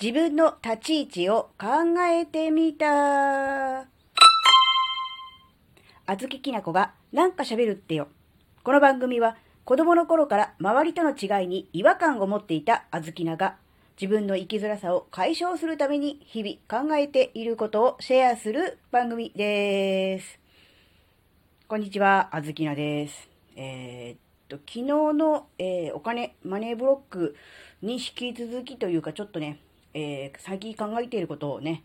自分の立ち位置を考えてみた。あずききなこがなんか喋るってよ。この番組は子供の頃から周りとの違いに違和感を持っていたあずきなが自分の生きづらさを解消するために日々考えていることをシェアする番組です。こんにちは、あずきなです。えー、っと、昨日の、えー、お金、マネーブロックに引き続きというか、ちょっとね、えー、最近考えていることをね、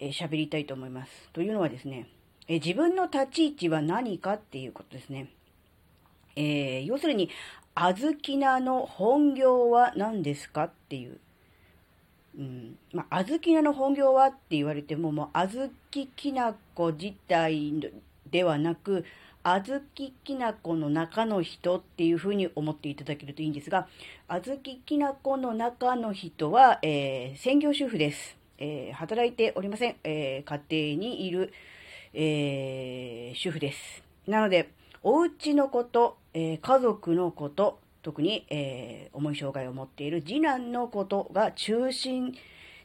え喋りたいと思います。というのはですね、え自分の立ち位置は何かっていうことですね。え要するに、あずきなの本業は何ですかっていう。うん。まあ、あずきなの本業はって言われても、もう、あずききなこ自体ではなく、あずきなこの中の人っていうふうに思っていただけるといいんですが、あずきなこの中の人は、えー、専業主婦です。えー、働いておりません。えー、家庭にいる、え主婦です。なので、お家のこと、え家族のこと、特に、え重い障害を持っている次男のことが中心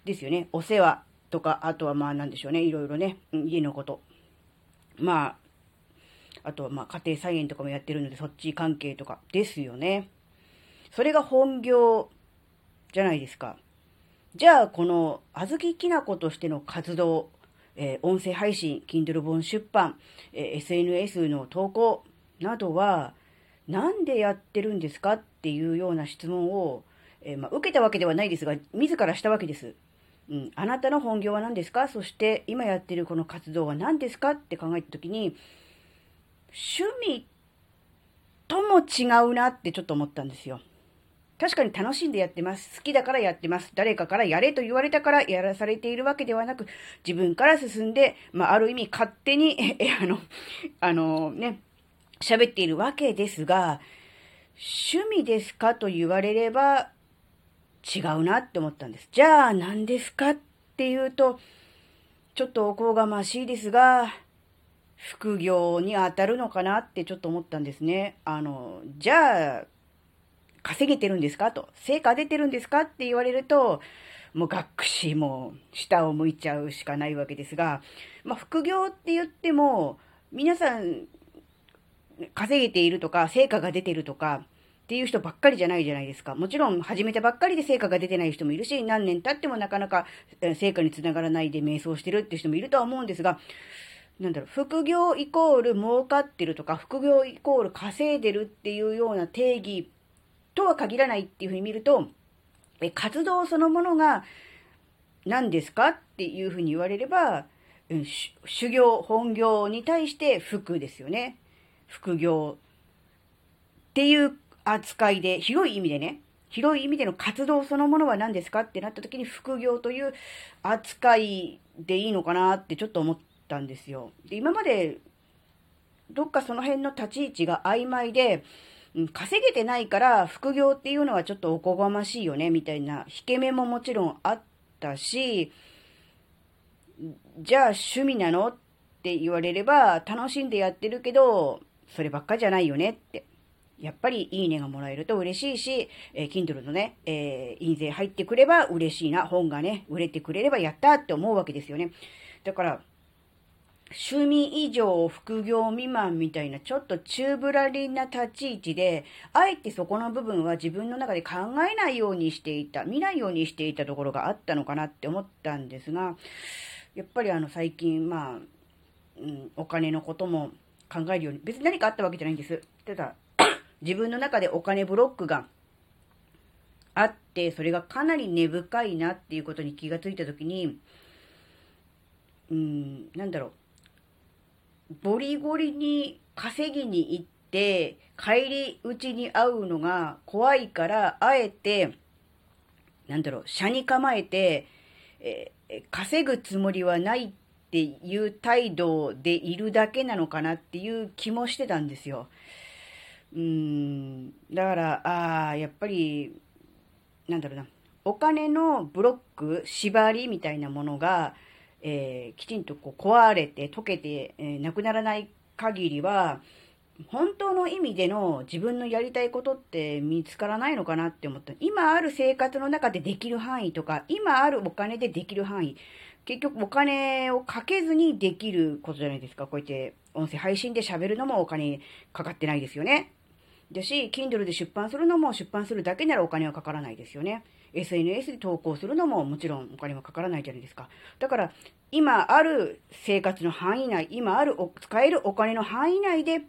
ですよね。お世話とか、あとはまあなんでしょうね、いろいろね、家のこと。まあ、あとはまあ家庭菜園とかもやってるので、そっち関係とかですよね。それが本業じゃないですか。じゃあ、この、あずききなことしての活動、えー、音声配信、Kindle 本出版、えー、SNS の投稿などは、なんでやってるんですかっていうような質問を、えー、まあ、受けたわけではないですが、自らしたわけです。うん、あなたの本業は何ですか？そして今やってるこの活動は何ですか？って考えたときに、趣味とも違うなってちょっと思ったんですよ。確かに楽しんでやってます。好きだからやってます。誰かからやれと言われたからやらされているわけではなく、自分から進んで、まあ、ある意味勝手に、あの、あのね、喋っているわけですが、趣味ですかと言われれば違うなって思ったんです。じゃあ何ですかっていうと、ちょっとおこがましいですが、副業に当たるのかなってちょっと思ったんですね。あの、じゃあ、稼げてるんですかと、成果出てるんですかって言われると、もう学士も下を向いちゃうしかないわけですが、まあ、副業って言っても、皆さん、稼げているとか、成果が出てるとか、っていう人ばっかりじゃないじゃないですか。もちろん始めたばっかりで成果が出てない人もいるし、何年経ってもなかなか成果につながらないで迷走してるっていう人もいるとは思うんですが、なんだろう、副業イコール儲かってるとか、副業イコール稼いでるっていうような定義とは限らないっていうふうに見ると、え活動そのものが何ですかっていうふうに言われれば、うん、修行、本業に対して副ですよね。副業っていう扱いで、広い意味でね、広い意味での活動そのものは何ですかってなった時に副業という扱いでいいのかなってちょっと思ってたんですよ。で今までどっかその辺の立ち位置が曖昧で、稼げてないから副業っていうのはちょっとおこがましいよねみたいな引け目ももちろんあったし、じゃあ趣味なのって言われれば楽しんでやってるけど、そればっかじゃないよねって。やっぱりいいねがもらえると嬉しいし、えー、Kindle のね、えー、印税入ってくれば嬉しいな、本がね、売れてくれればやったって思うわけですよね。だから、趣味以上副業未満みたいなちょっと中ぶらりんな立ち位置で、あえてそこの部分は自分の中で考えないようにしていた、見ないようにしていたところがあったのかなって思ったんですが、やっぱりあの最近、まあ、うん、お金のことも考えるように、別に何かあったわけじゃないんです。ただ、自分の中でお金ブロックがあって、それがかなり根深いなっていうことに気がついたときに、うん、なんだろう。ボリゴリに稼ぎに行って、帰り討ちに会うのが怖いから、あえて、なんだろう、車に構えて、え、稼ぐつもりはないっていう態度でいるだけなのかなっていう気もしてたんですよ。うん、だから、ああ、やっぱり、なんだろうな、お金のブロック、縛りみたいなものが、えー、きちんとこう壊れて、溶けて、えー、なくならない限りは、本当の意味での自分のやりたいことって見つからないのかなって思った。今ある生活の中でできる範囲とか、今あるお金でできる範囲。結局お金をかけずにできることじゃないですか。こうやって音声配信で喋るのもお金かかってないですよね。だし、Kindle で出版するのも出版するだけならお金はかからないですよね。SNS で投稿するのももちろんお金はかからないじゃないですか。だから、今ある生活の範囲内、今ある使えるお金の範囲内で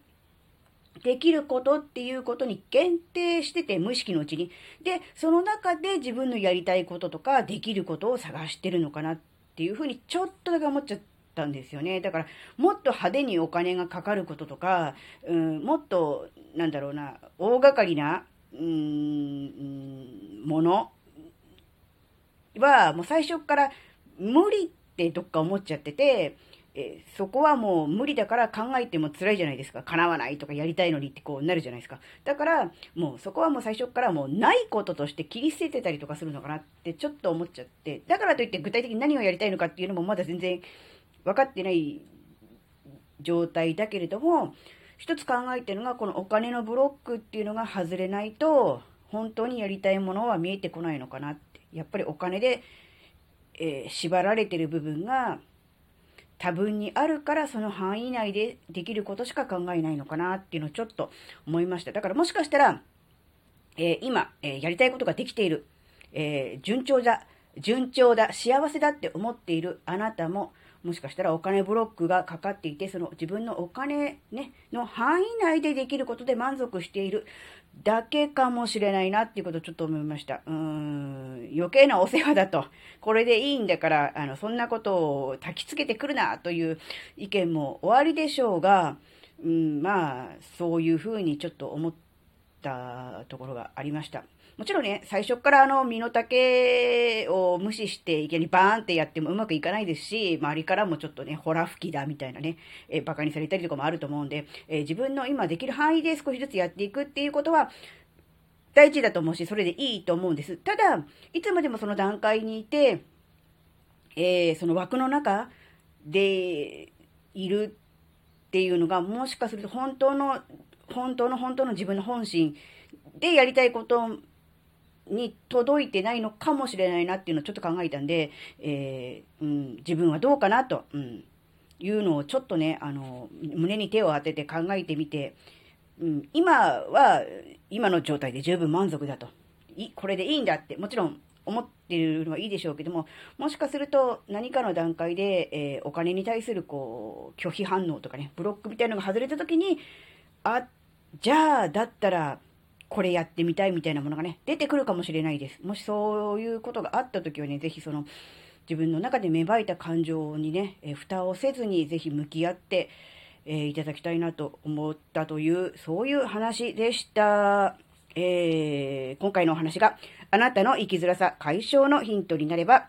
できることっていうことに限定してて、無意識のうちに。で、その中で自分のやりたいこととか、できることを探してるのかなっていうふうに、ちょっとだけ思っちゃったんですよね。だから、もっと派手にお金がかかることとか、うん、もっと、なんだろうな、大掛かりな、うん、ものは、もう最初から無理ってどっか思っちゃってて、え、そこはもう無理だから考えても辛いじゃないですか。叶わないとかやりたいのにってこうなるじゃないですか。だから、もうそこはもう最初からもうないこととして切り捨ててたりとかするのかなってちょっと思っちゃって。だからといって具体的に何をやりたいのかっていうのもまだ全然分かってない状態だけれども、一つ考えてるのがこのお金のブロックっていうのが外れないと、本当にやりたいものは見えてこないのかなって。やっぱりお金で、えー、縛られてる部分が多分にあるからその範囲内でできることしか考えないのかなっていうのをちょっと思いました。だからもしかしたら、えー、今、えー、やりたいことができている、えー、順調だ、順調だ、幸せだって思っているあなたも、もしかしたらお金ブロックがかかっていて、その自分のお金ね、の範囲内でできることで満足しているだけかもしれないなっていうことをちょっと思いました。うーん、余計なお世話だと。これでいいんだから、あの、そんなことを焚きつけてくるなという意見も終わりでしょうが、うん、まあ、そういうふうにちょっと思ったところがありました。もちろんね、最初からあの、身の丈を無視していきなりバーンってやってもうまくいかないですし、周りからもちょっとね、ホラ吹きだみたいなね、えー、馬鹿にされたりとかもあると思うんで、えー、自分の今できる範囲で少しずつやっていくっていうことは、大事だと思うし、それでいいと思うんです。ただ、いつまでもその段階にいて、えー、その枠の中でいるっていうのが、もしかすると本当の、本当の本当の自分の本心でやりたいことに届いてないのかもしれないなっていうのをちょっと考えたんで、えー、うん、自分はどうかなと、うん、いうのをちょっとね、あの、胸に手を当てて考えてみて、うん、今は、今の状態で十分満足だと。い、これでいいんだって、もちろん思ってるのはいいでしょうけども、もしかすると何かの段階で、えー、お金に対するこう、拒否反応とかね、ブロックみたいなのが外れた時に、あ、じゃあ、だったら、これやってみたいみたいなものがね、出てくるかもしれないです。もしそういうことがあった時はね、ぜひその、自分の中で芽生えた感情にね、え蓋をせずにぜひ向き合って、え、いただきたいなと思ったという、そういう話でした。えー、今回のお話があなたの生きづらさ解消のヒントになれば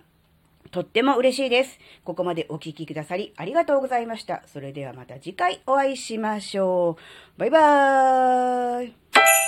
とっても嬉しいです。ここまでお聴きくださりありがとうございました。それではまた次回お会いしましょう。バイバーイ。